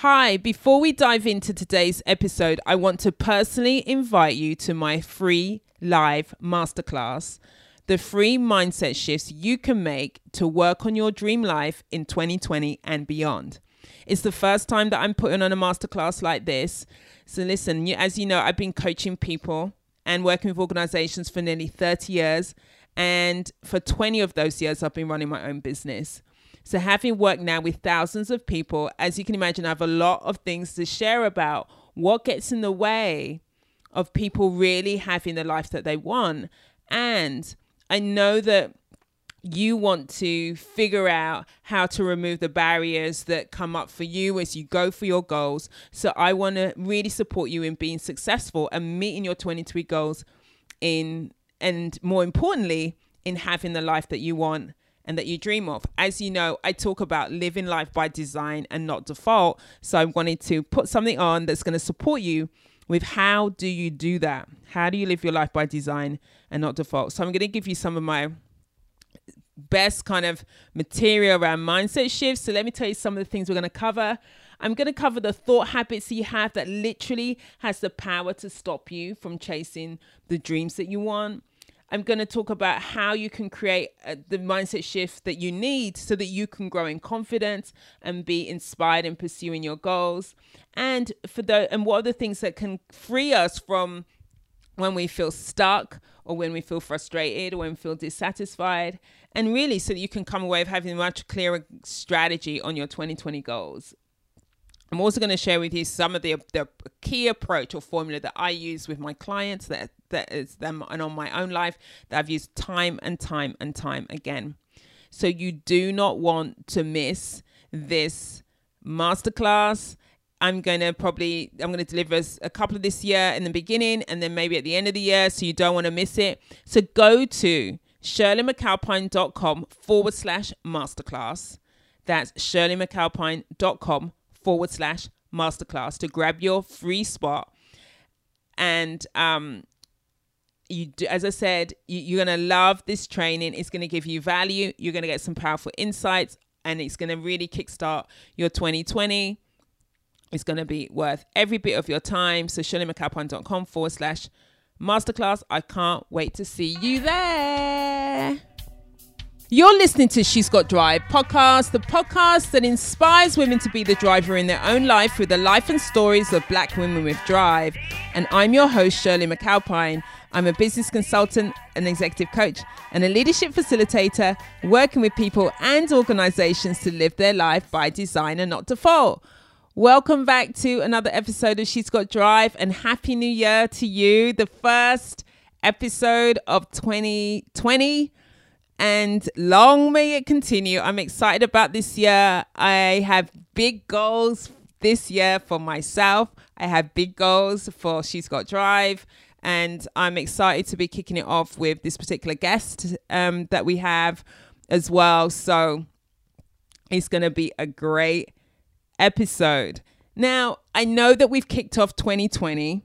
Hi, before we dive into today's episode, I want to personally invite you to my free live masterclass the free mindset shifts you can make to work on your dream life in 2020 and beyond. It's the first time that I'm putting on a masterclass like this. So, listen, as you know, I've been coaching people and working with organizations for nearly 30 years. And for 20 of those years, I've been running my own business. So, having worked now with thousands of people, as you can imagine, I have a lot of things to share about what gets in the way of people really having the life that they want. And I know that you want to figure out how to remove the barriers that come up for you as you go for your goals. So I want to really support you in being successful and meeting your 23 goals in and more importantly in having the life that you want and that you dream of. As you know, I talk about living life by design and not default. So I wanted to put something on that's going to support you with how do you do that? How do you live your life by design and not default? So I'm going to give you some of my best kind of material around mindset shifts. So let me tell you some of the things we're going to cover. I'm going to cover the thought habits you have that literally has the power to stop you from chasing the dreams that you want. I'm going to talk about how you can create uh, the mindset shift that you need so that you can grow in confidence and be inspired in pursuing your goals. And for the and what are the things that can free us from when we feel stuck or when we feel frustrated or when we feel dissatisfied and really so that you can come away with having a much clearer strategy on your 2020 goals I'm also going to share with you some of the, the key approach or formula that I use with my clients that that is them and on my own life that I've used time and time and time again. So you do not want to miss this masterclass. I'm going to probably I'm going to deliver a couple of this year in the beginning and then maybe at the end of the year so you don't want to miss it. So go to shirleymcalpine.com forward slash masterclass. That's shirleymcalpine.com forward slash masterclass to grab your free spot. And um, you do, as I said, you, are going to love this training. It's going to give you value. You're going to get some powerful insights, and it's going to really kickstart your 2020. It's going to be worth every bit of your time. So, shirleymcalpine.com forward slash masterclass. I can't wait to see you there. You're listening to She's Got Drive podcast, the podcast that inspires women to be the driver in their own life through the life and stories of black women with drive. And I'm your host, Shirley McAlpine. I'm a business consultant, an executive coach, and a leadership facilitator working with people and organizations to live their life by design and not default. Welcome back to another episode of She's Got Drive and Happy New Year to you, the first episode of 2020 and long may it continue. I'm excited about this year. I have big goals this year for myself. I have big goals for She's Got Drive. And I'm excited to be kicking it off with this particular guest um, that we have as well. So it's going to be a great episode. Now, I know that we've kicked off 2020.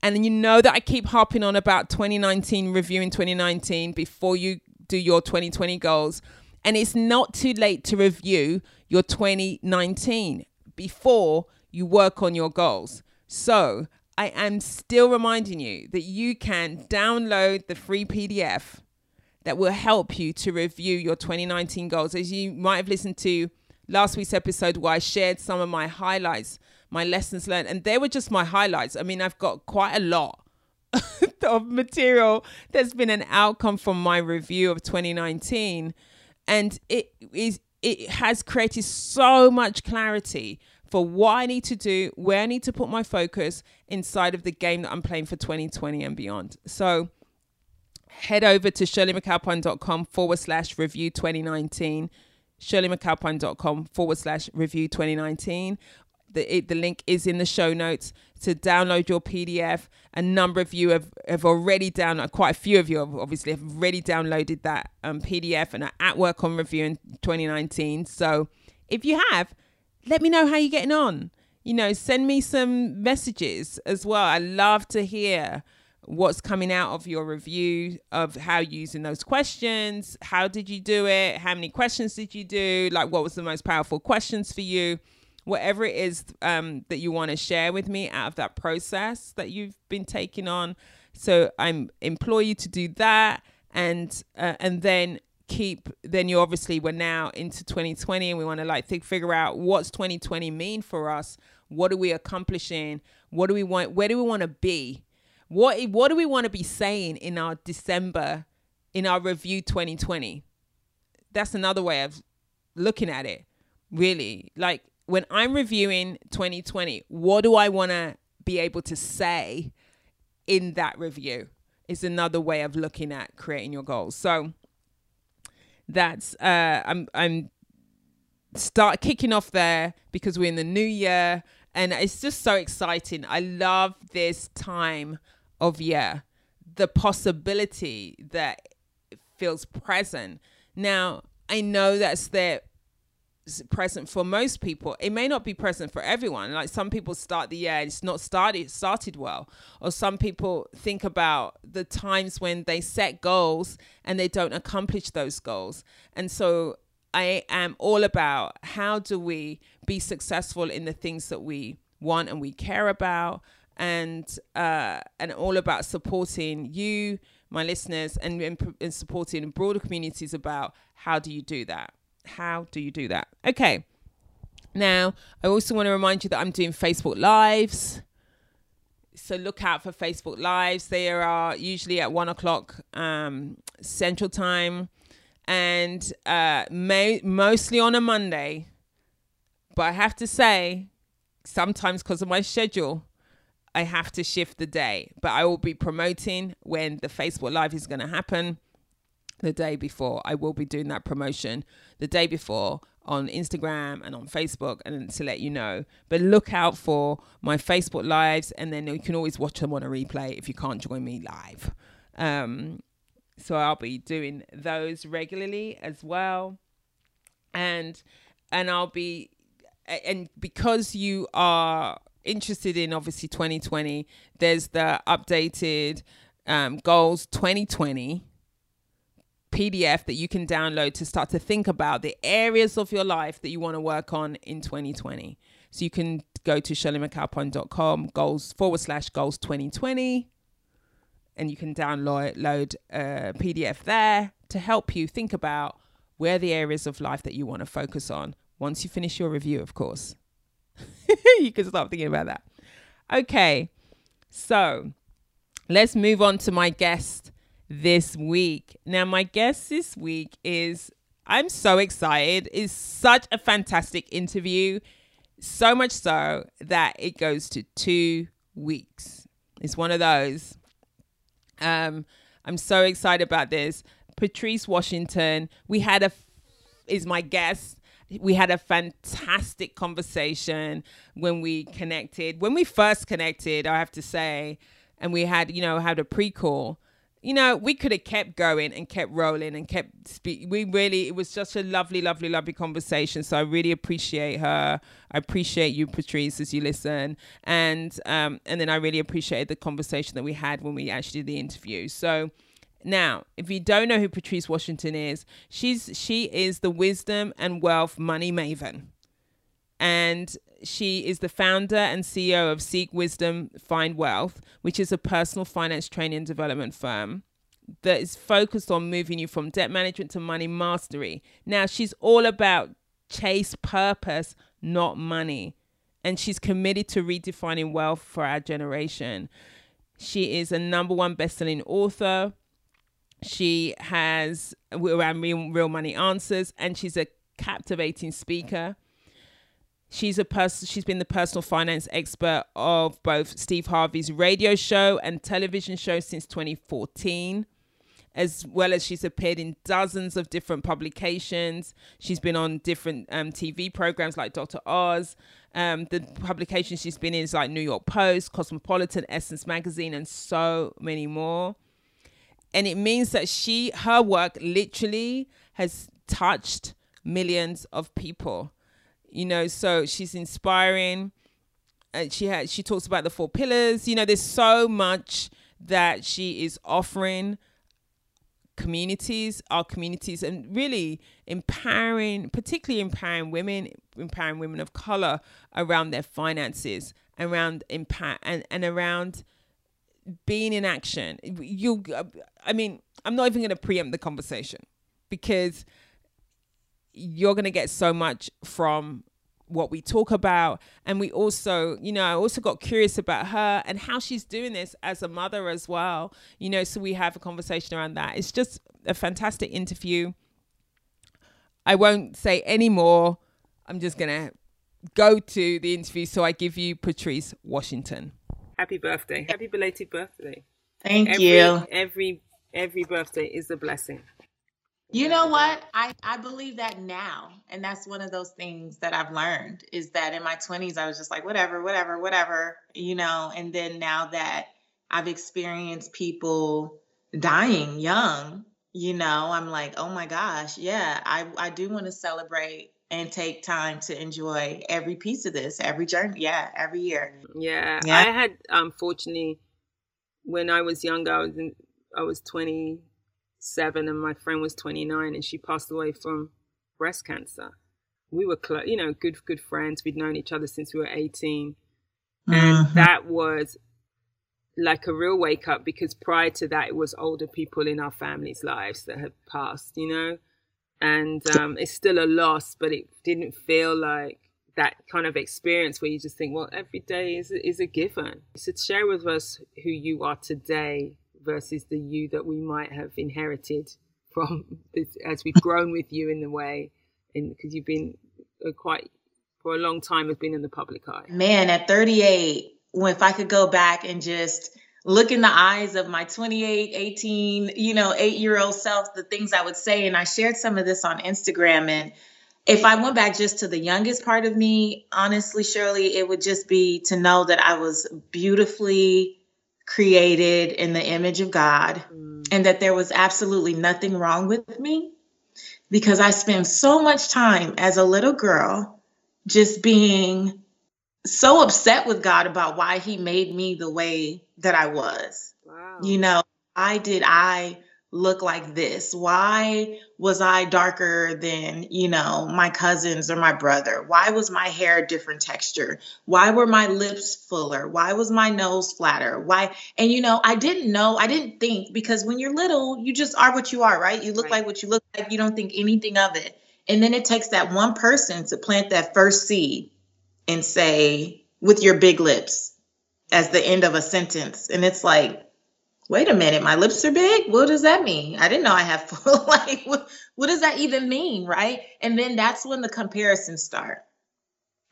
And you know that I keep harping on about 2019, reviewing 2019 before you do your 2020 goals. And it's not too late to review your 2019 before you work on your goals. So I am still reminding you that you can download the free PDF that will help you to review your 2019 goals. As you might have listened to last week's episode where I shared some of my highlights, my lessons learned, and they were just my highlights. I mean, I've got quite a lot of material that's been an outcome from my review of 2019 and it is it has created so much clarity for what I need to do, where I need to put my focus inside of the game that I'm playing for 2020 and beyond. So head over to shirleymcalpine.com forward slash review 2019 shirleymcalpine.com forward slash review 2019 the, it, the link is in the show notes to download your PDF. A number of you have, have already downloaded, quite a few of you have obviously have already downloaded that um, PDF and are at work on review in 2019. So if you have, let me know how you're getting on. You know, send me some messages as well. I love to hear what's coming out of your review of how you're using those questions. How did you do it? How many questions did you do? Like, what was the most powerful questions for you? Whatever it is um, that you want to share with me out of that process that you've been taking on. So I'm implore you to do that, and uh, and then keep. Then you obviously we're now into 2020, and we want to like think figure out what's 2020 mean for us. What are we accomplishing? What do we want? Where do we want to be? What what do we want to be saying in our December in our review 2020? That's another way of looking at it. Really, like when I'm reviewing 2020, what do I want to be able to say in that review? Is another way of looking at creating your goals. So that's uh, I'm I'm start kicking off there because we're in the new year and it's just so exciting. I love this time of year, the possibility that feels present. Now, I know that's there present for most people. It may not be present for everyone. Like some people start the year and it's not started started well, or some people think about the times when they set goals and they don't accomplish those goals. And so I am all about how do we be successful in the things that we want and we care about, and uh, and all about supporting you, my listeners, and, and, and supporting broader communities about how do you do that how do you do that? Okay. Now, I also want to remind you that I'm doing Facebook Lives. So look out for Facebook Lives. They are usually at one o'clock um, Central Time and uh, may- mostly on a Monday. But I have to say, sometimes because of my schedule, I have to shift the day. But I will be promoting when the Facebook Live is going to happen the day before. I will be doing that promotion the day before on Instagram and on Facebook and to let you know. But look out for my Facebook lives and then you can always watch them on a replay if you can't join me live. Um, so I'll be doing those regularly as well. And and I'll be and because you are interested in obviously 2020, there's the updated um, goals 2020 PDF that you can download to start to think about the areas of your life that you want to work on in 2020. So you can go to shirleymcalpine.com goals forward slash goals 2020 and you can download uh, load a PDF there to help you think about where the areas of life that you want to focus on once you finish your review, of course. you can start thinking about that. Okay, so let's move on to my guest this week. Now, my guest this week is, I'm so excited. It's such a fantastic interview. So much so that it goes to two weeks. It's one of those. Um, I'm so excited about this. Patrice Washington, we had a, is my guest we had a fantastic conversation when we connected. When we first connected, I have to say, and we had, you know, had a pre-call you know, we could have kept going and kept rolling and kept speak. We really, it was just a lovely, lovely, lovely conversation. So I really appreciate her. I appreciate you, Patrice, as you listen, and um, and then I really appreciated the conversation that we had when we actually did the interview. So now, if you don't know who Patrice Washington is, she's she is the wisdom and wealth money maven, and she is the founder and CEO of Seek Wisdom, Find Wealth, which is a personal finance training and development firm that is focused on moving you from debt management to money mastery. Now, she's all about chase purpose, not money. And she's committed to redefining wealth for our generation. She is a number one best-selling author. She has around real, real money answers, and she's a captivating speaker. She's a person. She's been the personal finance expert of both Steve Harvey's radio show and television show since 2014, as well as she's appeared in dozens of different publications. She's been on different um, TV programs like Dr. Oz. Um, the publications she's been in is like New York Post, Cosmopolitan, Essence Magazine, and so many more. And it means that she, her work, literally has touched millions of people you know so she's inspiring and she had she talks about the four pillars you know there's so much that she is offering communities, our communities, and really empowering, particularly empowering women, empowering women of color around their finances, around impact, and, and around being in action. You, I mean, I'm not even going to preempt the conversation because you're going to get so much from what we talk about. And we also you know i also got curious about her and how she's doing this as a mother as well. You know so we have a conversation around that. It's just a fantastic interview. I won't say any more. I'm just gonna go to the interview. So i give you patrice washington. Happy birthday. Happy belated birthday. Thank every, you. every every birthday is a blessing you know what? I, I believe that now. And that's one of those things that I've learned is that in my 20s, I was just like, whatever, whatever, whatever, you know. And then now that I've experienced people dying young, you know, I'm like, oh my gosh, yeah, I, I do want to celebrate and take time to enjoy every piece of this, every journey. Yeah, every year. Yeah. yeah. I had, um, unfortunately, when I was younger, I was in, I was 20 seven and my friend was 29 and she passed away from breast cancer. We were, close, you know, good, good friends. We'd known each other since we were 18. And mm-hmm. that was like a real wake up because prior to that, it was older people in our families' lives that had passed, you know? And um, it's still a loss, but it didn't feel like that kind of experience where you just think, well, every day is, is a given. So share with us who you are today versus the you that we might have inherited from this, as we've grown with you in the way, because you've been uh, quite for a long time has been in the public eye. Man, at 38, when if I could go back and just look in the eyes of my 28, 18, you know, eight year old self, the things I would say, and I shared some of this on Instagram and if I went back just to the youngest part of me, honestly, Shirley, it would just be to know that I was beautifully created in the image of God mm. and that there was absolutely nothing wrong with me because I spent so much time as a little girl just being so upset with God about why he made me the way that I was. Wow. You know, why did I look like this? Why was I darker than, you know, my cousins or my brother? Why was my hair different texture? Why were my lips fuller? Why was my nose flatter? Why? And, you know, I didn't know, I didn't think because when you're little, you just are what you are, right? You look right. like what you look like. You don't think anything of it. And then it takes that one person to plant that first seed and say, with your big lips as the end of a sentence. And it's like, wait a minute, my lips are big. What does that mean? I didn't know I have full. like, what, what does that even mean? Right. And then that's when the comparisons start.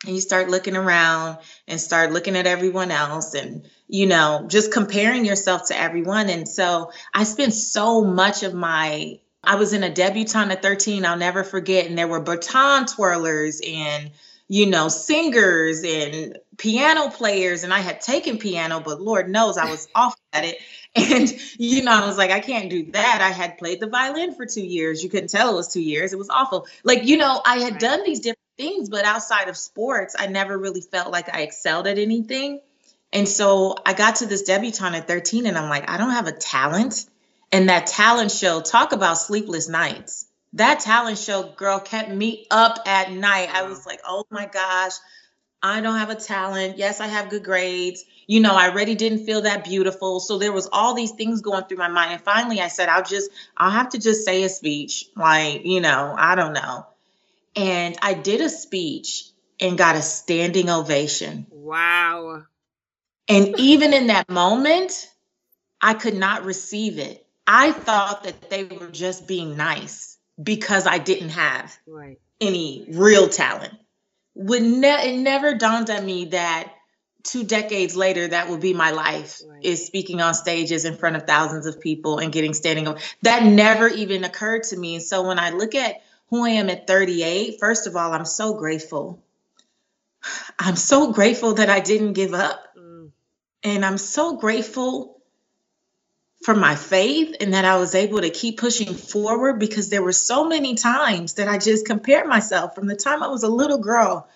And you start looking around and start looking at everyone else and, you know, just comparing yourself to everyone. And so I spent so much of my, I was in a debutante at 13, I'll never forget. And there were baton twirlers and, you know, singers and piano players. And I had taken piano, but Lord knows I was off at it. And, you know, I was like, I can't do that. I had played the violin for two years. You couldn't tell it was two years. It was awful. Like, you know, I had done these different things, but outside of sports, I never really felt like I excelled at anything. And so I got to this debutante at 13 and I'm like, I don't have a talent. And that talent show, talk about sleepless nights. That talent show, girl, kept me up at night. I was like, oh my gosh, I don't have a talent. Yes, I have good grades you know, I already didn't feel that beautiful. So there was all these things going through my mind. And finally I said, I'll just, I'll have to just say a speech. Like, you know, I don't know. And I did a speech and got a standing ovation. Wow. And even in that moment, I could not receive it. I thought that they were just being nice because I didn't have right. any real talent. Would ne- it never dawned on me that two decades later, that will be my life right. is speaking on stages in front of thousands of people and getting standing up. That never even occurred to me. So when I look at who I am at 38, first of all, I'm so grateful. I'm so grateful that I didn't give up. Mm. And I'm so grateful for my faith and that I was able to keep pushing forward because there were so many times that I just compared myself from the time I was a little girl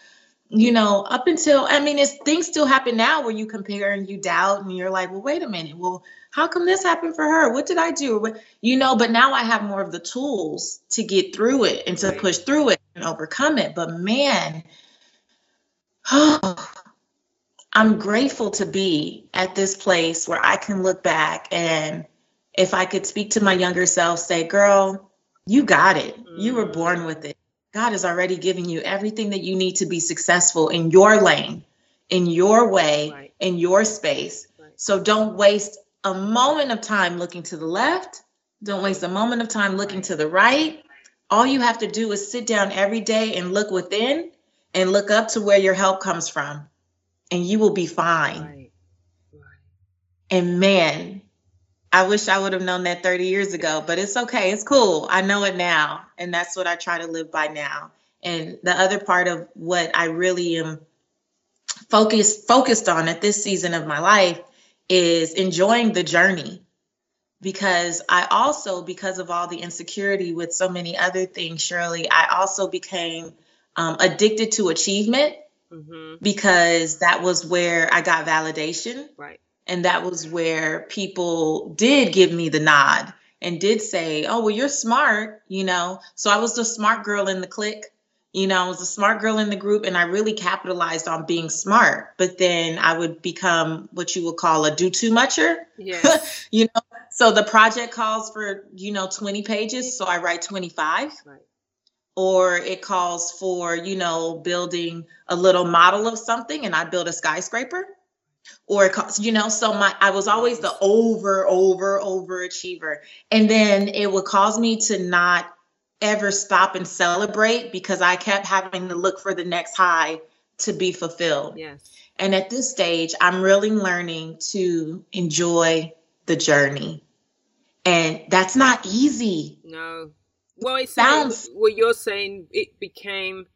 you know, up until I mean, it's things still happen now where you compare and you doubt and you're like, well, wait a minute, well, how come this happened for her? What did I do? You know, but now I have more of the tools to get through it and to push through it and overcome it. But man, oh, I'm grateful to be at this place where I can look back and if I could speak to my younger self, say, girl, you got it. You were born mm. with it. God has already given you everything that you need to be successful in your lane, in your way, right. in your space. Right. So don't waste a moment of time looking to the left. Don't waste a moment of time looking to the right. All you have to do is sit down every day and look within and look up to where your help comes from, and you will be fine. Right. And man, I wish I would have known that 30 years ago, but it's okay. It's cool. I know it now. And that's what I try to live by now. And the other part of what I really am focused focused on at this season of my life is enjoying the journey. Because I also, because of all the insecurity with so many other things, Shirley, I also became um, addicted to achievement mm-hmm. because that was where I got validation. Right and that was where people did give me the nod and did say, Oh, well, you're smart, you know. So I was the smart girl in the clique. You know, I was a smart girl in the group and I really capitalized on being smart. But then I would become what you would call a do too mucher. Yes. you know, so the project calls for, you know, 20 pages. So I write 25. Right. Or it calls for, you know, building a little model of something and I build a skyscraper or it calls, you know, so my I was always the over, over, overachiever. And then it would cause me to not ever stop and celebrate because I kept having to look for the next high to be fulfilled. Yes. And at this stage, I'm really learning to enjoy the journey. And that's not easy. No. Well, it sounds what you're saying, it became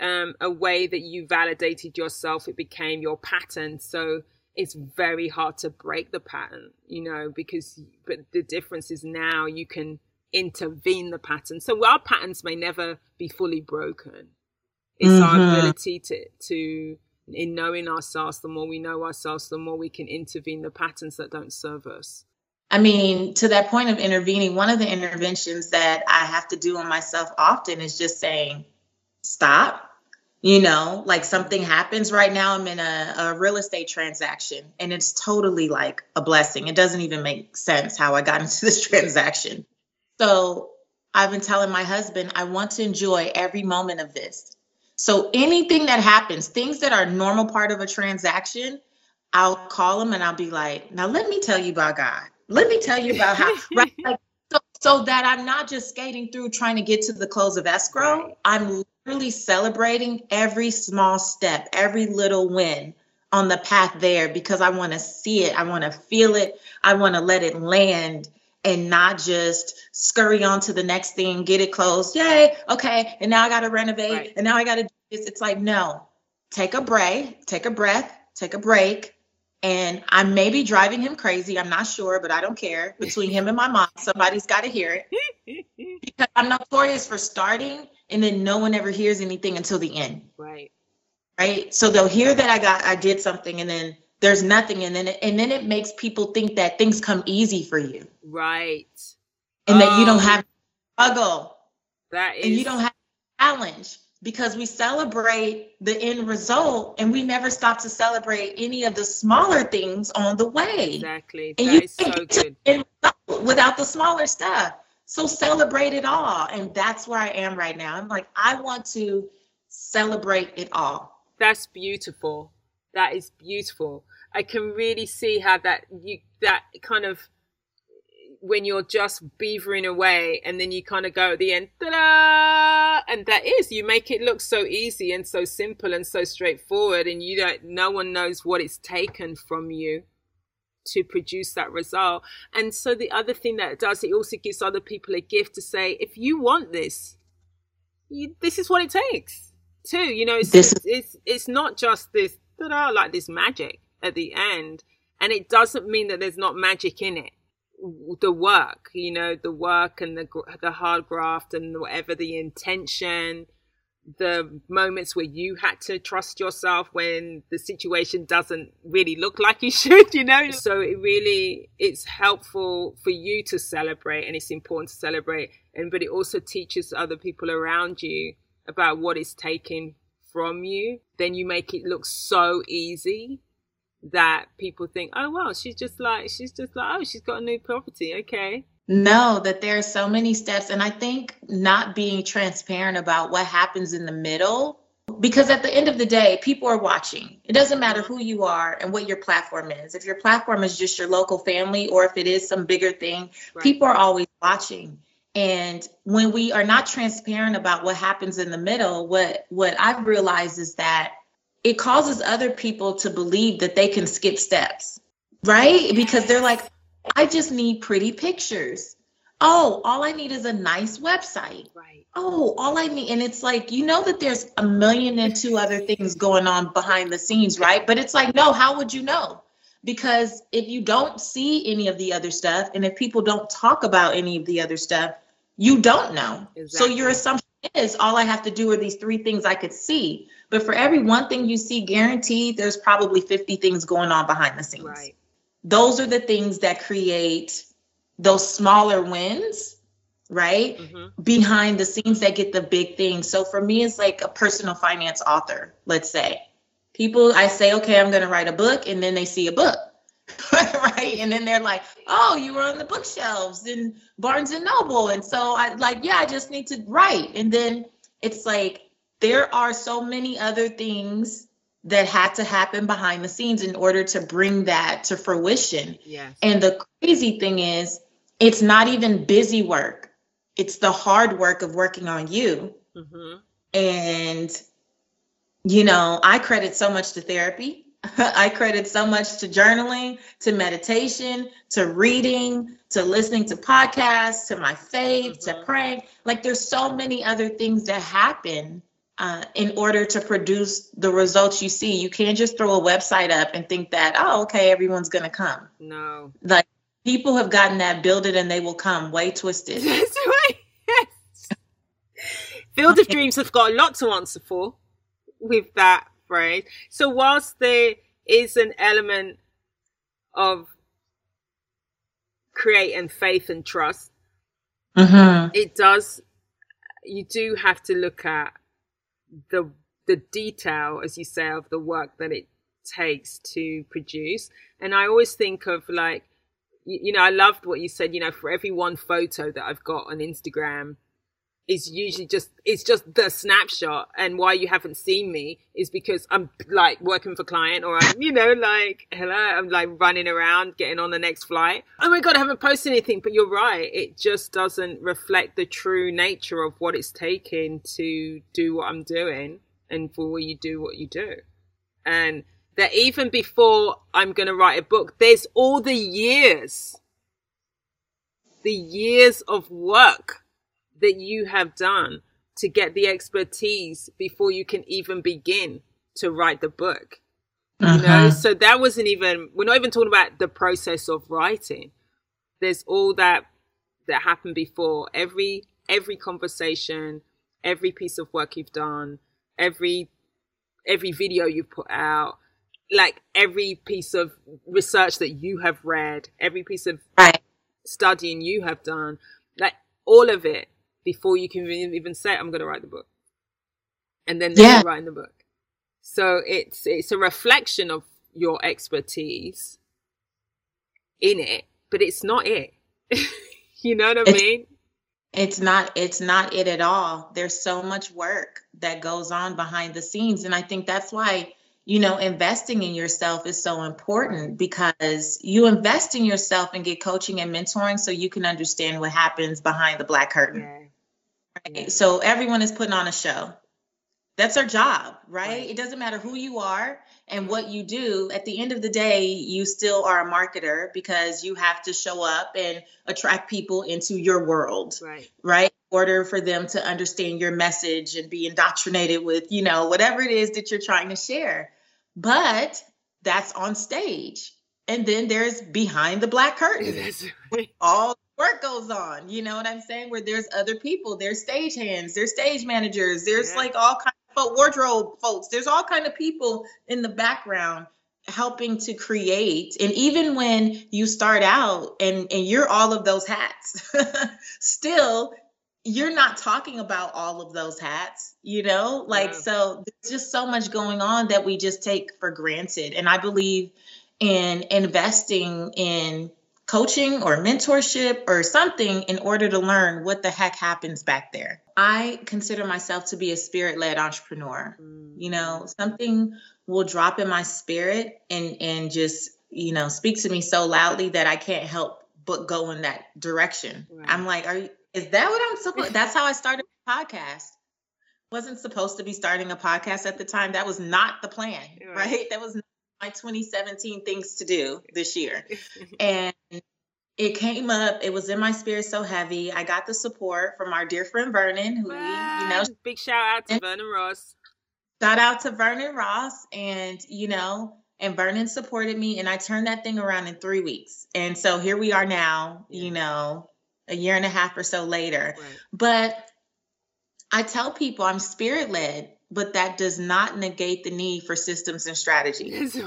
um, a way that you validated yourself, it became your pattern. So it's very hard to break the pattern, you know, because, but the difference is now you can intervene the pattern. So our patterns may never be fully broken. It's mm-hmm. our ability to, to, in knowing ourselves, the more we know ourselves, the more we can intervene the patterns that don't serve us. I mean, to that point of intervening, one of the interventions that I have to do on myself often is just saying, stop, you know like something happens right now i'm in a, a, real estate transaction and it's totally like a blessing. It doesn't even make sense how i got into this transaction. So i've been telling my husband i want to enjoy every moment of this. So anything that happens things that are normal part of a transaction i'll call him and i'll be like now let me tell you about god let me tell you about how right like, so, so that i'm not just skating through trying to get to the close of escrow i'm really celebrating every small step, every little win on the path there because I want to see it. I want to feel it. I want to let it land and not just scurry on to the next thing, get it closed. Yay. Okay. And now I got to renovate. Right. And now I got to do this. It's like, no, take a break, take a breath, take a break. And I may be driving him crazy. I'm not sure, but I don't care. Between him and my mom, somebody's got to hear it. because I'm notorious for starting and then no one ever hears anything until the end. Right. Right. So they'll hear that I got I did something and then there's nothing and then it, and then it makes people think that things come easy for you. Right. And oh, that you don't oh. have struggle. That is and you don't have challenge because we celebrate the end result and we never stop to celebrate any of the smaller things on the way. Exactly. And that you is so good. Without the smaller stuff. So celebrate it all. And that's where I am right now. I'm like, I want to celebrate it all. That's beautiful. That is beautiful. I can really see how that you that kind of when you're just beavering away and then you kind of go at the end, ta-da! and that is you make it look so easy and so simple and so straightforward, and you don't. No one knows what it's taken from you to produce that result. And so the other thing that it does, it also gives other people a gift to say, if you want this, you, this is what it takes too. You know, it's, this- it's, it's, it's not just this, ta-da, like this magic at the end. And it doesn't mean that there's not magic in it. The work, you know, the work and the, the hard graft and whatever the intention, the moments where you had to trust yourself when the situation doesn't really look like you should, you know? So it really it's helpful for you to celebrate and it's important to celebrate and but it also teaches other people around you about what is taken from you. Then you make it look so easy that people think, "Oh well, she's just like she's just like oh, she's got a new property. Okay." No, that there are so many steps. And I think not being transparent about what happens in the middle, because at the end of the day, people are watching. It doesn't matter who you are and what your platform is. If your platform is just your local family or if it is some bigger thing, right. people are always watching. And when we are not transparent about what happens in the middle, what what I've realized is that it causes other people to believe that they can skip steps, right? Because they're like, I just need pretty pictures. Oh, all I need is a nice website. Right. Oh, all I need, and it's like, you know, that there's a million and two other things going on behind the scenes, right? But it's like, no, how would you know? Because if you don't see any of the other stuff, and if people don't talk about any of the other stuff, you don't know. Exactly. So your assumption is all I have to do are these three things I could see. But for every one thing you see, guaranteed, there's probably 50 things going on behind the scenes. Right those are the things that create those smaller wins right mm-hmm. behind the scenes that get the big things so for me it's like a personal finance author let's say people i say okay i'm going to write a book and then they see a book right and then they're like oh you were on the bookshelves in barnes and noble and so i like yeah i just need to write and then it's like there are so many other things that had to happen behind the scenes in order to bring that to fruition. Yes. And the crazy thing is, it's not even busy work. It's the hard work of working on you. Mm-hmm. And, you know, I credit so much to therapy. I credit so much to journaling, to meditation, to reading, to listening to podcasts, to my faith, mm-hmm. to praying. Like there's so many other things that happen uh, in order to produce the results you see. You can't just throw a website up and think that, oh, okay, everyone's going to come. No. Like people have gotten that build it and they will come way twisted. That's right. Yes. Field of Dreams have got a lot to answer for with that phrase. So, whilst there is an element of create and faith and trust, mm-hmm. it does, you do have to look at the the detail, as you say, of the work that it takes to produce. And I always think of like, you, you know, I loved what you said. You know, for every one photo that I've got on Instagram, is usually just it's just the snapshot and why you haven't seen me is because i'm like working for client or i'm you know like hello i'm like running around getting on the next flight. Oh my god i haven't posted anything but you're right. It just doesn't reflect the true nature of what it's taking to do what i'm doing and for you do what you do. And that even before i'm going to write a book there's all the years the years of work that you have done to get the expertise before you can even begin to write the book. Uh-huh. You know, so that wasn't even, we're not even talking about the process of writing. There's all that that happened before every, every conversation, every piece of work you've done, every, every video you've put out, like every piece of research that you have read, every piece of right. studying you have done, like all of it before you can even say I'm going to write the book, and then yeah. writing the book. So it's it's a reflection of your expertise in it, but it's not it. you know what I it's, mean? It's not it's not it at all. There's so much work that goes on behind the scenes and I think that's why you know investing in yourself is so important because you invest in yourself and get coaching and mentoring so you can understand what happens behind the black curtain. Yeah. Right? So everyone is putting on a show. That's our job, right? right? It doesn't matter who you are and what you do. At the end of the day, you still are a marketer because you have to show up and attract people into your world, right? Right? In order for them to understand your message and be indoctrinated with, you know, whatever it is that you're trying to share. But that's on stage. And then there's behind the black curtain. All work goes on. You know what I'm saying? Where there's other people, there's stage hands, there's stage managers, there's yeah. like all kinds of wardrobe folks. There's all kind of people in the background helping to create and even when you start out and and you're all of those hats still you're not talking about all of those hats you know like yeah. so there's just so much going on that we just take for granted and i believe in investing in coaching or mentorship or something in order to learn what the heck happens back there. I consider myself to be a spirit led entrepreneur. You know, something will drop in my spirit and and just, you know, speak to me so loudly that I can't help but go in that direction. Right. I'm like, are you is that what I'm supposed that's how I started the podcast. Wasn't supposed to be starting a podcast at the time. That was not the plan, right? right? That was my 2017 things to do this year. and it came up, it was in my spirit so heavy. I got the support from our dear friend Vernon, who you know big shout out to Vernon Ross. Shout out to Vernon Ross and you know, and Vernon supported me and I turned that thing around in three weeks. And so here we are now, yeah. you know, a year and a half or so later. Right. But I tell people I'm spirit led but that does not negate the need for systems and strategies.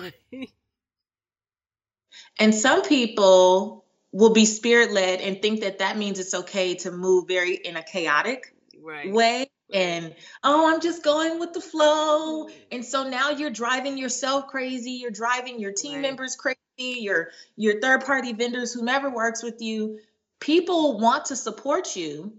and some people will be spirit led and think that that means it's okay to move very in a chaotic right. way and oh i'm just going with the flow. Mm-hmm. And so now you're driving yourself crazy you're driving your team right. members crazy your your third party vendors whomever works with you. People want to support you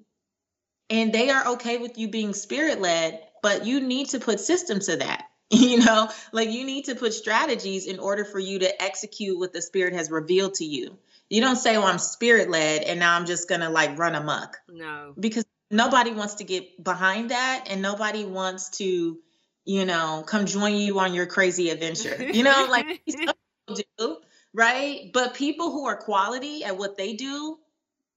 and they are okay with you being spirit led but you need to put systems to that you know? Like you need to put strategies in order for you to execute what the spirit has revealed to you you don't say well i'm spirit led and now i'm just gonna like run amok no because nobody wants to get behind that and nobody wants to you know come join you on your crazy adventure you know like people do right but people who are quality at what they do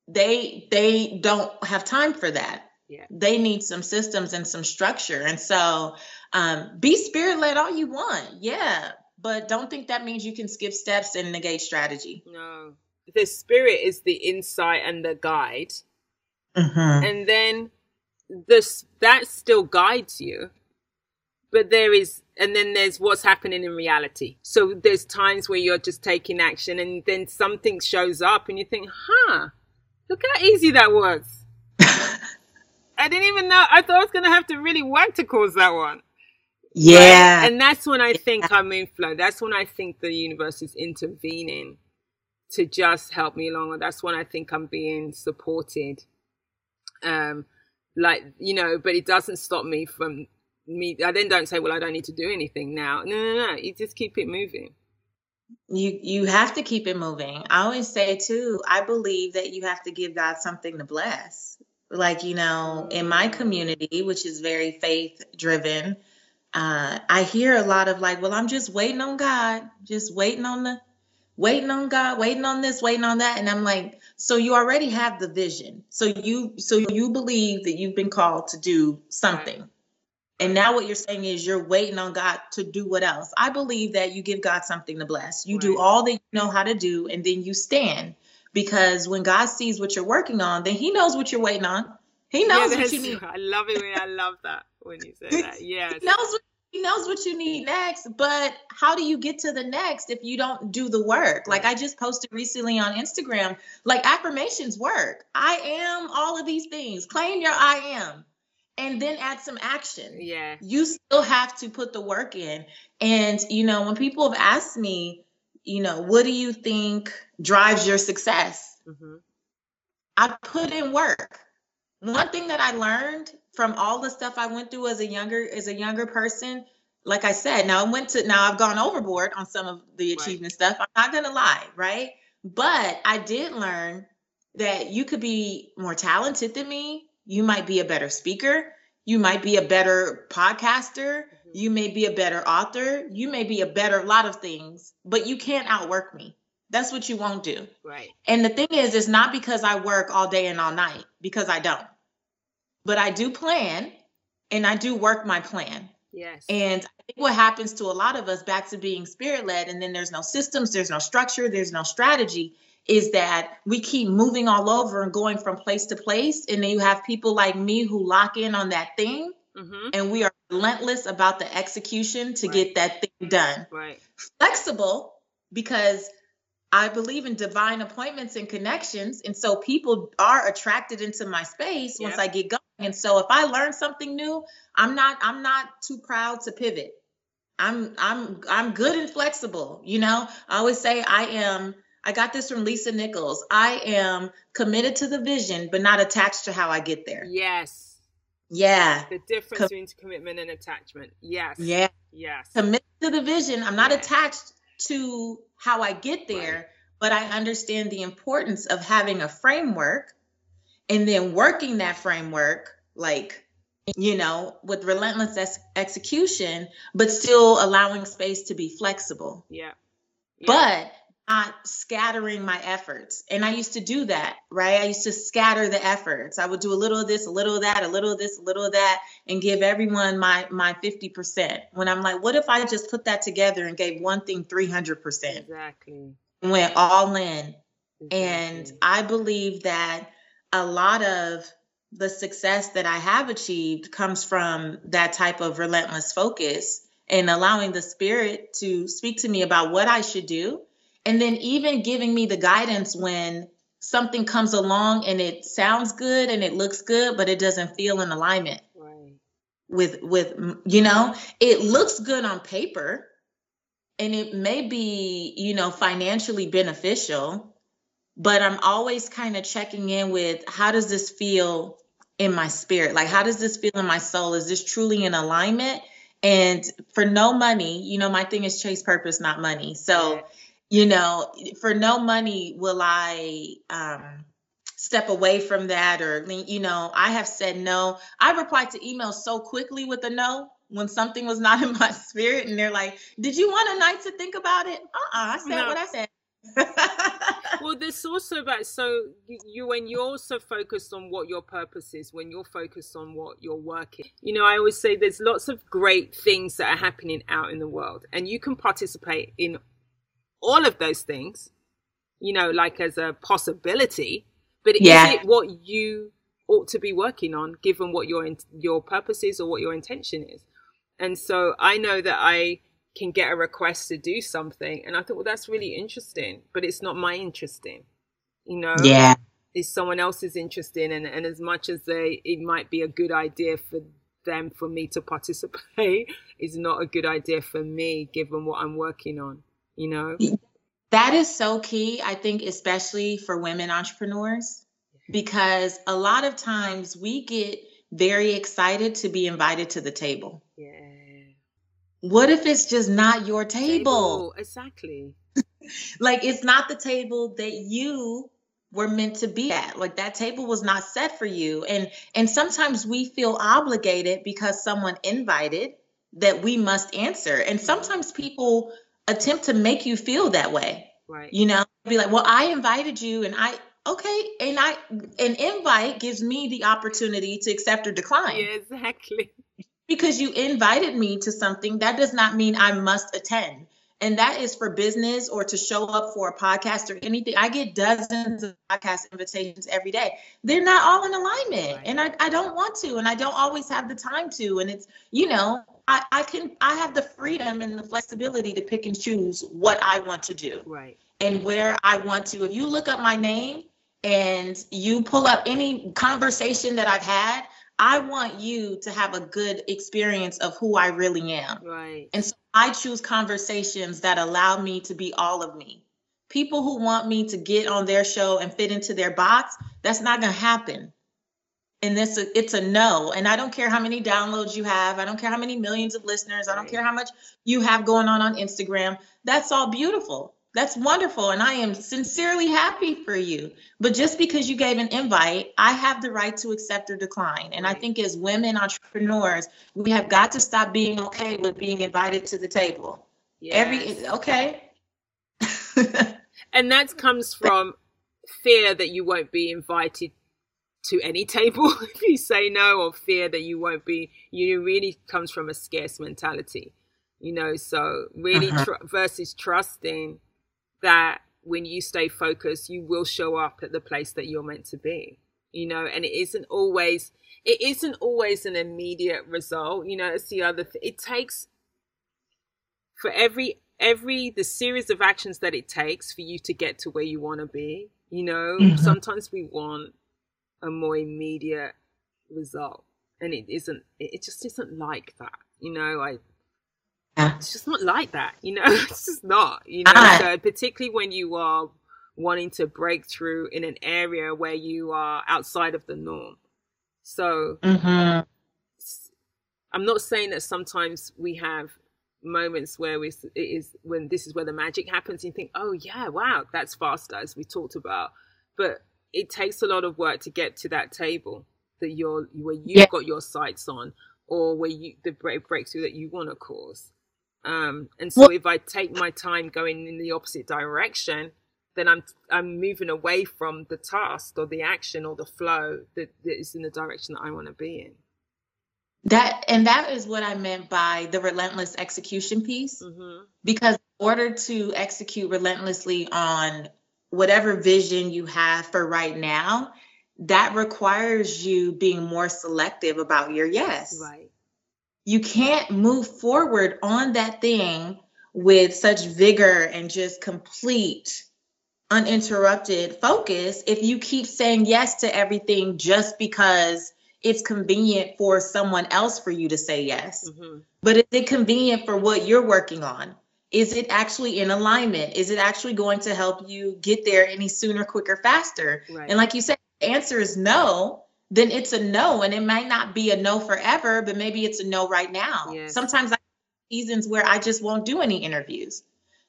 they they don't have time for that yeah. They need some systems and some structure. And so um, be spirit led all you want. Yeah. But don't think that means you can skip steps and negate strategy. No. The spirit is the insight and the guide. Mm-hmm. And then this that still guides you. But there is and then there's what's happening in reality. So there's times where you're just taking action and then something shows up and you think, huh, look how easy that was. I didn't even know. I thought I was going to have to really work to cause that one. Yeah. Right? And that's when I think I'm in flow. That's when I think the universe is intervening to just help me along. Or that's when I think I'm being supported. Um, like, you know, but it doesn't stop me from me. I then don't say, well, I don't need to do anything now. No, no, no. You just keep it moving. You you have to keep it moving. I always say too, I believe that you have to give God something to bless like you know in my community which is very faith driven uh, i hear a lot of like well i'm just waiting on god just waiting on the waiting on god waiting on this waiting on that and i'm like so you already have the vision so you so you believe that you've been called to do something and now what you're saying is you're waiting on god to do what else i believe that you give god something to bless you right. do all that you know how to do and then you stand because when God sees what you're working on, then He knows what you're waiting on. He knows yeah, what you need. I love it when I love that when you say that. Yeah, he knows what he knows what you need next. But how do you get to the next if you don't do the work? Like I just posted recently on Instagram, like affirmations work. I am all of these things. Claim your I am. And then add some action. Yeah. You still have to put the work in. And, you know, when people have asked me, you know, what do you think drives your success? Mm-hmm. I put in work. One thing that I learned from all the stuff I went through as a younger as a younger person, like I said, now I went to now I've gone overboard on some of the achievement right. stuff. I'm not gonna lie, right? But I did learn that you could be more talented than me. You might be a better speaker. You might be a better podcaster. Mm-hmm. You may be a better author. You may be a better lot of things, but you can't outwork me. That's what you won't do. Right. And the thing is, it's not because I work all day and all night, because I don't. But I do plan and I do work my plan. Yes. And I think what happens to a lot of us back to being spirit led, and then there's no systems, there's no structure, there's no strategy, is that we keep moving all over and going from place to place. And then you have people like me who lock in on that thing. Mm-hmm. And we are relentless about the execution to right. get that thing done. Right. Flexible because I believe in divine appointments and connections. And so people are attracted into my space yep. once I get going. And so if I learn something new, I'm not I'm not too proud to pivot. I'm I'm I'm good and flexible, you know? I always say I am I got this from Lisa Nichols. I am committed to the vision, but not attached to how I get there. Yes. Yeah. The difference Com- between commitment and attachment. Yes. Yeah. Yes. Committed to the vision. I'm not attached to how I get there, right. but I understand the importance of having a framework and then working that framework like you know with relentless ex- execution but still allowing space to be flexible. Yeah. yeah. but not scattering my efforts. And i used to do that right? I used to scatter the efforts. I would do a little of this a little of that a little of this a little of that and give everyone my my 50% when i'm like what if i just put that together and gave one thing 300% exactly. Went all in. Exactly. and i believe that a lot of the success that I have achieved comes from that type of relentless focus and allowing the spirit to speak to me about what I should do. And then even giving me the guidance when something comes along and it sounds good and it looks good, but it doesn't feel in alignment right. with, with, you know, it looks good on paper and it may be, you know, financially beneficial but I'm always kind of checking in with how does this feel in my spirit? Like, how does this feel in my soul? Is this truly in alignment? And for no money, you know, my thing is chase purpose, not money. So, you know, for no money will I um, step away from that or, you know, I have said no. I replied to emails so quickly with a no when something was not in my spirit and they're like, did you want a night to think about it? Uh-uh, I said no. what I said. well, there's also about so you when you're also focused on what your purpose is, when you're focused on what you're working. You know, I always say there's lots of great things that are happening out in the world, and you can participate in all of those things. You know, like as a possibility, but yeah. is it what you ought to be working on, given what your your purpose is or what your intention is? And so I know that I can get a request to do something. And I thought, well, that's really interesting, but it's not my interesting, you know? Yeah. It's someone else's interesting. And, and as much as they, it might be a good idea for them for me to participate, is not a good idea for me, given what I'm working on, you know? That is so key, I think, especially for women entrepreneurs, because a lot of times we get very excited to be invited to the table. Yeah what if it's just not your table? table. Exactly. like it's not the table that you were meant to be at. Like that table was not set for you. And and sometimes we feel obligated because someone invited that we must answer. And sometimes people attempt to make you feel that way. Right. You know, be like, "Well, I invited you and I okay, and I an invite gives me the opportunity to accept or decline." Yeah, exactly because you invited me to something, that does not mean I must attend. And that is for business or to show up for a podcast or anything. I get dozens of podcast invitations every day. They're not all in alignment. And I, I don't want to, and I don't always have the time to. And it's, you know, I, I can I have the freedom and the flexibility to pick and choose what I want to do. Right. And where I want to. If you look up my name and you pull up any conversation that I've had, I want you to have a good experience of who I really am. Right. And so I choose conversations that allow me to be all of me. People who want me to get on their show and fit into their box, that's not going to happen. And this it's a no. And I don't care how many downloads you have. I don't care how many millions of listeners. I don't care how much you have going on on Instagram. That's all beautiful. That's wonderful. And I am sincerely happy for you. But just because you gave an invite, I have the right to accept or decline. And. I think as women entrepreneurs, we have got to stop being okay with being invited to the table. Yes. Every okay. and that comes from fear that you won't be invited to any table if you say no or fear that you won't be you really comes from a scarce mentality you know so really uh-huh. tr- versus trusting that when you stay focused you will show up at the place that you're meant to be you know? And it isn't always it isn't always an immediate result you know? It's the other th- it takes for every every the series of actions that it takes for you to get to where you want to be you know? Mm-hmm. sometimes we want a more immediate result and it isn't it just isn't like that you know? I yeah. it's just not like that you know it's just not you know so particularly when you are wanting to break through in an area where you are outside of the norm so mm-hmm. i'm not saying that sometimes we have moments where we it is when this is where the magic happens and you think oh yeah wow that's faster as we talked about but it takes a lot of work to get to that table that you're where you've yeah. got your sights on or where you the break, breakthrough that you want to cause um and so well, if i take my time going in the opposite direction then i'm i'm moving away from the task or the action or the flow that, that is in the direction that i want to be in that and that is what I meant by the relentless execution piece. Mm-hmm. Because in order to execute relentlessly on whatever vision you have for right now, that requires you being more selective about your yes. Right. You can't move forward on that thing with such vigor and just complete uninterrupted focus if you keep saying yes to everything just because it's convenient for someone else for you to say yes. Mm-hmm. But is it convenient for what you're working on? Is it actually in alignment? Is it actually going to help you get there any sooner, quicker, faster? Right. And like you said, the answer is no, then it's a no. And it might not be a no forever, but maybe it's a no right now. Yes. Sometimes I seasons where I just won't do any interviews.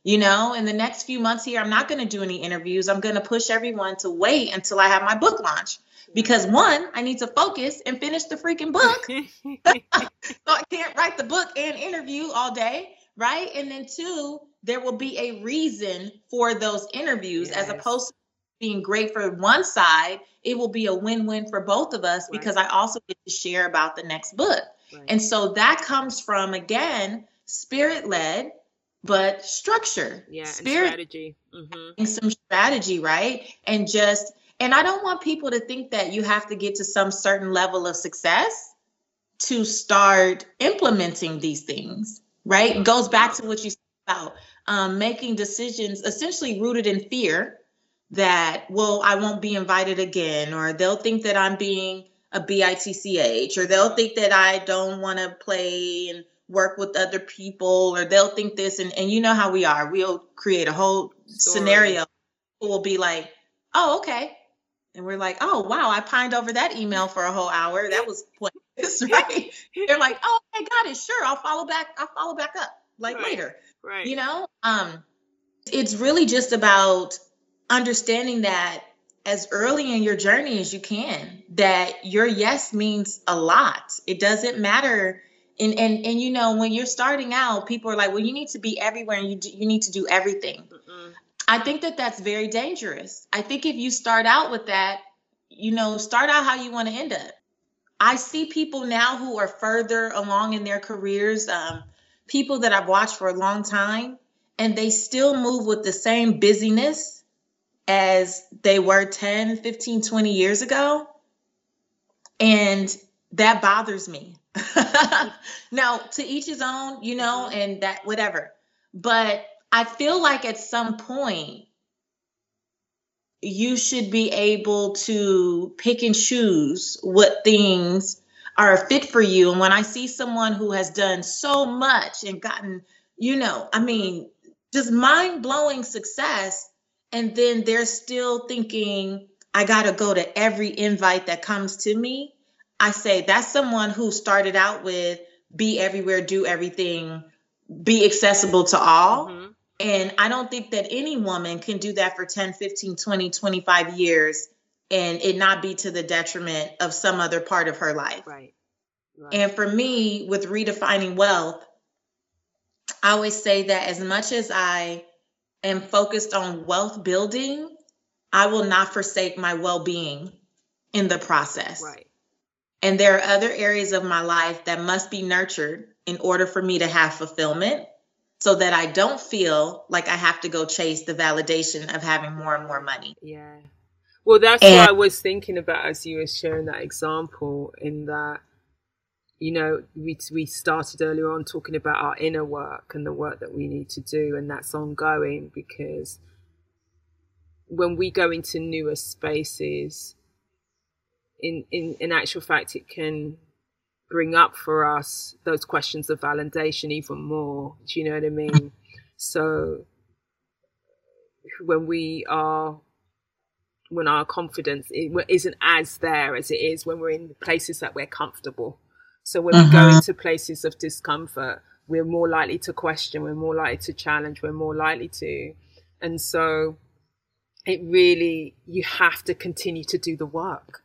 You know, in the next few months here, I'm not going to do any interviews. I'm going to push everyone to wait until I have my book launch because one, I need to focus and finish the freaking book. so I can't write the book and interview all day, right? And then two, there will be a reason for those interviews yes. as opposed to being great for one side, it will be a win-win for both of us right. because I also get to share about the next book. Right. And so that comes from again, spirit-led but structure. Yeah, spirit strategy. Mm-hmm. some strategy, right? And just and I don't want people to think that you have to get to some certain level of success to start implementing these things, right? It goes back to what you said about um, making decisions essentially rooted in fear that, well, I won't be invited again, or they'll think that I'm being a bitch, or they'll think that I don't want to play and work with other people, or they'll think this. And, and you know how we are. We'll create a whole Story. scenario. Will be like, oh, okay and we're like, oh wow, I pined over that email for a whole hour. That was pointless, right? They're like, oh, I got it. Sure, I'll follow back. I'll follow back up like right. later. Right. You know, um, it's really just about understanding that as early in your journey as you can. That your yes means a lot. It doesn't matter. And, and and you know when you're starting out, people are like, well, you need to be everywhere, and you do, you need to do everything. Mm-mm. I think that that's very dangerous. I think if you start out with that, you know, start out how you want to end up. I see people now who are further along in their careers, um, people that I've watched for a long time, and they still move with the same busyness as they were 10, 15, 20 years ago. And that bothers me. now, to each his own, you know, mm-hmm. and that whatever. But I feel like at some point you should be able to pick and choose what things are a fit for you. And when I see someone who has done so much and gotten, you know, I mean, just mind blowing success, and then they're still thinking, I got to go to every invite that comes to me. I say that's someone who started out with be everywhere, do everything, be accessible to all. Mm-hmm. And I don't think that any woman can do that for 10, 15, 20, 25 years and it not be to the detriment of some other part of her life. Right. right. And for me, with redefining wealth, I always say that as much as I am focused on wealth building, I will not forsake my well being. in the process. Right. And there are other areas of my life that must be nurtured in order for me to have fulfillment so that I don't feel like I have to go chase the validation of having more and more money. Yeah. Well, that's and, what I was thinking about as you were sharing that example in that you know, we we started earlier on talking about our inner work and the work that we need to do, and that's ongoing because when we go into newer spaces, in in in actual fact, it can bring up for us those questions of validation even more. Do you know what I mean? So when we are when our confidence isn't as there as it is when we're in places that we're comfortable so when uh-huh. we go uh-huh. into places of discomfort, we're more likely to question, we're more likely to challenge, we're more likely to. And so it really, you have to continue to do the work.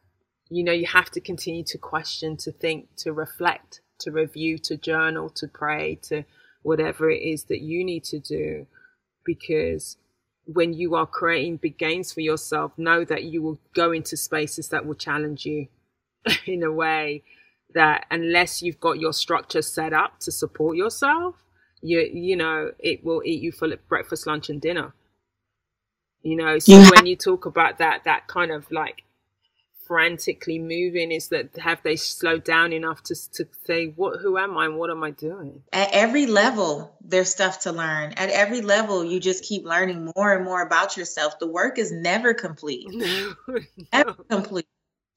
You know, you have to continue to question, to think, to reflect, to review, to journal, to pray, to whatever it is that you need to do. Because when you are creating big gains for yourself, know that you will go into spaces that will challenge you in a way that unless you've got your structure set up to support yourself, you you know it will eat you for breakfast, lunch, and dinner. You know, so yeah. when you talk about that, that kind of like frantically moving is that have they slowed down enough to to say what who am I and what am I doing? At every level, there's stuff to learn. At every level, you just keep learning more and more about yourself. The work is never complete. No, no. Never complete.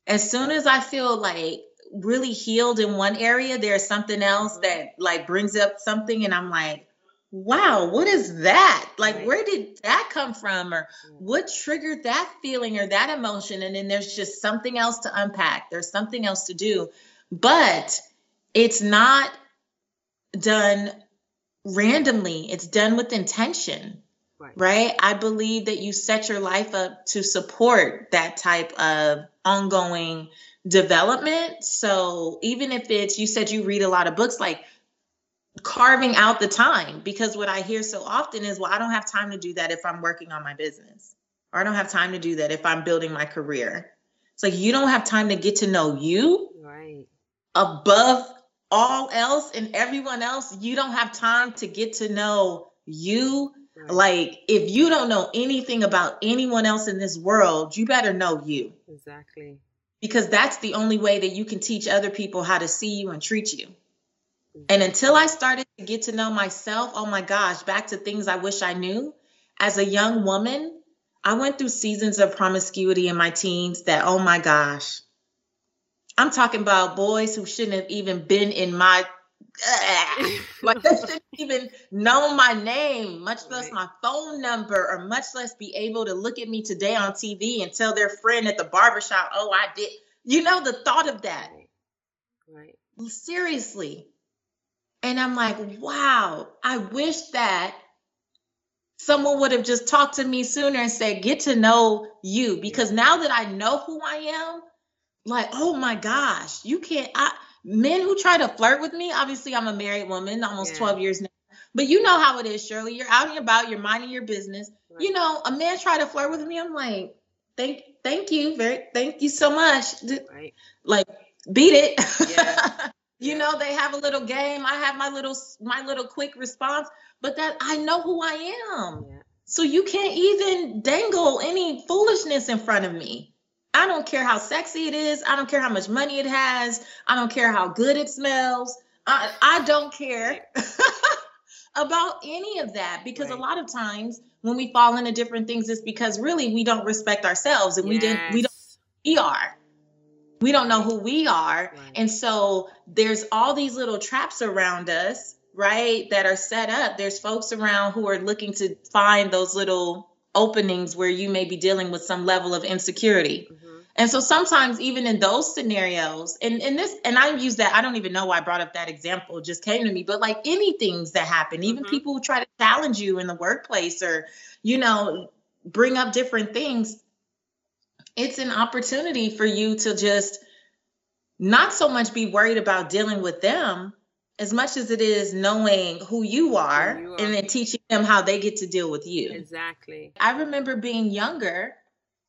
As soon as I feel like really healed in one area, there's something else mm-hmm. that like brings up something, and I'm like, wow, what is that? Like, right. where did that come from? Or what triggered that feeling or that emotion? And then there's just something else to unpack. There's something else to do. But it's not done randomly, it's done with intention. Right. right. I believe that you set your life up to support that type of ongoing development. So even if it's, you said you read a lot of books, like carving out the time, because what I hear so often is, well, I don't have time to do that if I'm working on my business, or I don't have time to do that if I'm building my career. It's like you don't have time to get to know you right. above all else and everyone else. You don't have time to get to know you. Right. Like, if you don't know anything about anyone else in this world, you better know you. Exactly because that's the only way that you can teach other people how to see you and treat you. Mm-hmm. And until I started to get to know myself, oh my gosh, back to things I wish I knew. As a young woman, I went through seasons of promiscuity in my teens that, oh my gosh, I'm talking about boys who shouldn't have even been in my like they shouldn't even know my name, much less my phone number, or much less be able to look at me today on TV and tell their friend at the barbershop, oh, I did. You know, the thought of that. Right. Seriously. And I'm like, wow, I wish that someone would have just talked to me sooner and said, get to know you. Because now that I know who I am, like, oh my gosh, you can't. I, men who try to flirt with me, obviously I'm a married woman, almost yeah. 12 years now. But you know how it is, Shirley. You're out and about, you're minding your business. Right. You know, a man try to flirt with me, I'm like, thank thank you. Very thank you so much. Right. Like beat it. Yeah. you yeah. know, they have a little game. I have my little my little quick response, but that I know who I am. Yeah. So you can't even dangle any foolishness in front of me. I don't care how sexy it is. I don't care how much money it has. I don't care how good it smells. I, I don't care about any of that because right. a lot of times when we fall into different things, it's because really we don't respect ourselves and yes. we didn't, we don't, we are. We don't know who we are. Right. And so there's all these little traps around us, right, that are set up. There's folks around who are looking to find those little openings where you may be dealing with some level of insecurity. Mm-hmm. And so sometimes even in those scenarios, and, and this, and I use that, I don't even know why I brought up that example, just came to me, but like any things that happen, even mm-hmm. people who try to challenge you in the workplace or, you know, bring up different things, it's an opportunity for you to just not so much be worried about dealing with them as much as it is knowing who you are, who you are. and then teaching them how they get to deal with you. Exactly. I remember being younger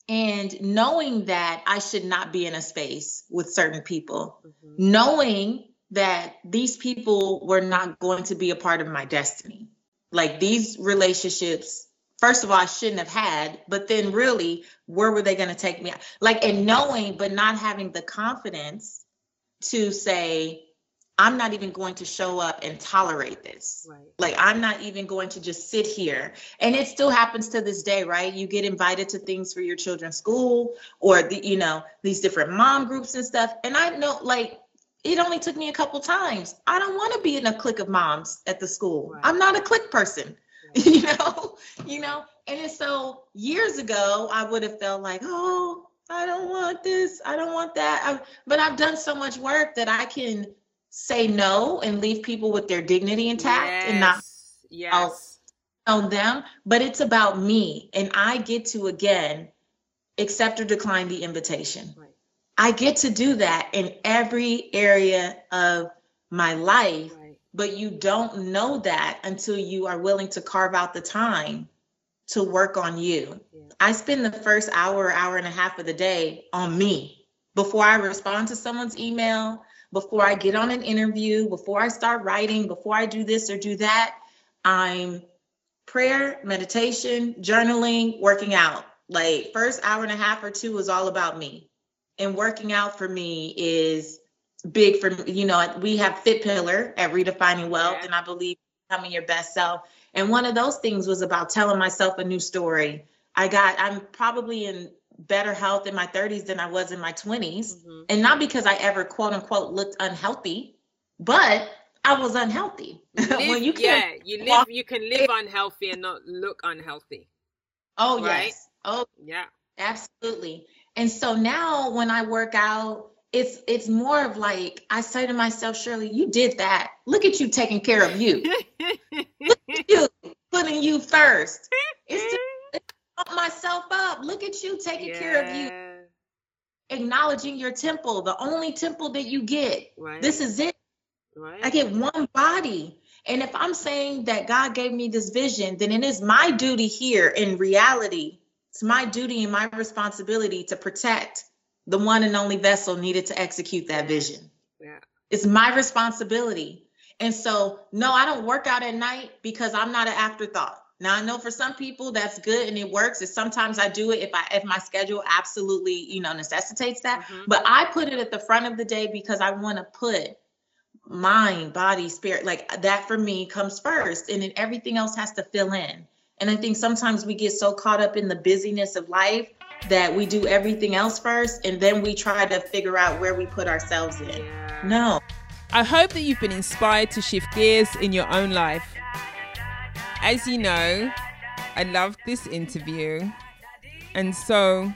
and knowing that I should not be in a space with certain people, mm-hmm. knowing that these people were not going to be a part of my destiny. Like these relationships, first of all, I shouldn't have had, but then really, where were they going to take me? Like, and knowing, but not having the confidence to say, I'm not even going to show up and tolerate this. Right. Like I'm not even going to just sit here. And it still happens to this day, right? You get invited to things for your children's school or the, you know, these different mom groups and stuff. And I know like it only took me a couple times. I don't want to be in a clique of moms at the school. Right. I'm not a clique person. Right. you know, you know, and so years ago I would have felt like, oh, I don't want this, I don't want that. I, but I've done so much work that I can say no and leave people with their dignity intact yes. and not yes. on them. But it's about me. And I get to again accept or decline the invitation. Right. I get to do that in every area of my life. Right. But you don't know that until you are willing to carve out the time to work on you. Yeah. I spend the first hour, hour and a half of the day on me before I respond to someone's email, before I get on an interview, before I start writing, before I do this or do that, I'm prayer, meditation, journaling, working out. Like first hour and a half or two is all about me. And working out for me is big for you know, we have Fit Pillar at Redefining Wealth, yeah. and I believe becoming your best self. And one of those things was about telling myself a new story. I got, I'm probably in better health in my 30s than I was in my 20s. Mm-hmm. And not because I ever quote unquote looked unhealthy, but I was unhealthy. You live, when you yeah, you live you can live unhealthy and not look unhealthy. Oh right? yes. Oh yeah. Absolutely. And so now when I work out, it's it's more of like I say to myself, Shirley, you did that. Look at you taking care of you. Look at you putting you first. It's just myself up. Look at you taking yeah. care of you. Acknowledging your temple, the only temple that you get. Right. This is it. Right. I get one body. And if I'm saying that God gave me this vision, then it is my duty here in reality. It's my duty and my responsibility to protect the one and only vessel needed to execute that vision. Yeah. It's my responsibility. And so, no, I don't work out at night because I'm not an afterthought. Now I know for some people that's good and it works. Is sometimes I do it if I if my schedule absolutely you know necessitates that. Mm-hmm. But I put it at the front of the day because I want to put mind, body, spirit like that for me comes first, and then everything else has to fill in. And I think sometimes we get so caught up in the busyness of life that we do everything else first, and then we try to figure out where we put ourselves in. Yeah. No. I hope that you've been inspired to shift gears in your own life as you know, I loved this interview. And so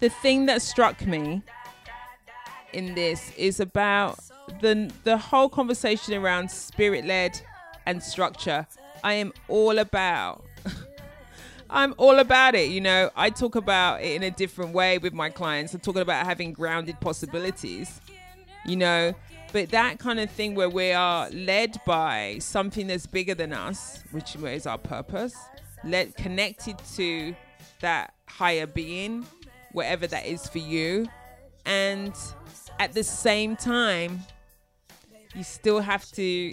the thing that struck me in this is about the the whole conversation around spirit led and structure. I am all about I'm all about it. You know, I talk about it in a different way with my clients. I'm talking about having grounded possibilities. You know, but that kind of thing where we are led by something that's bigger than us, which is our purpose, led connected to that higher being, whatever that is for you. And at the same time, you still have to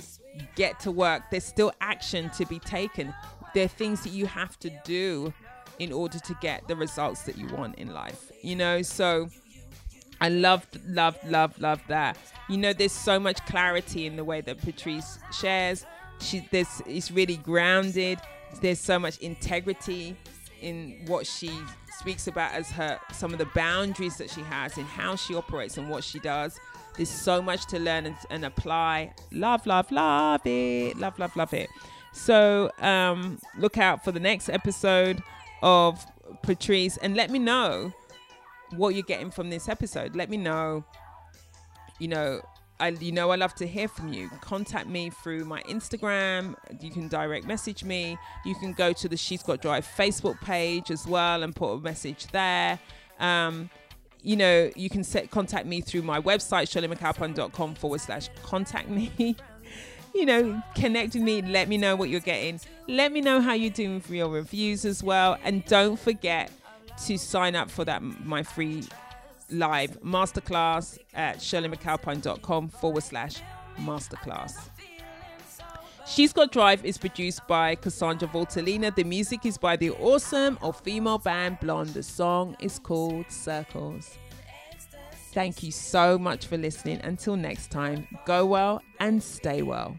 get to work. There's still action to be taken. There are things that you have to do in order to get the results that you want in life. You know, so I loved, loved, loved, loved that. You know, there's so much clarity in the way that Patrice shares. She this is really grounded. There's so much integrity in what she speaks about as her some of the boundaries that she has in how she operates and what she does. There's so much to learn and, and apply. Love, love, love it. Love, love, love it. So um, look out for the next episode of Patrice and let me know what you're getting from this episode. Let me know. You know, I you know I love to hear from you. Contact me through my Instagram. You can direct message me. You can go to the She's Got Drive Facebook page as well and put a message there. Um, you know, you can set contact me through my website, shirleymcalpine.com forward slash contact me. you know, connect with me, let me know what you're getting. Let me know how you're doing for your reviews as well. And don't forget to sign up for that my free live masterclass at shirleymcalpine.com forward slash masterclass. She's Got Drive is produced by Cassandra Voltalina. The music is by the awesome or female band Blonde. The song is called Circles. Thank you so much for listening. Until next time, go well and stay well.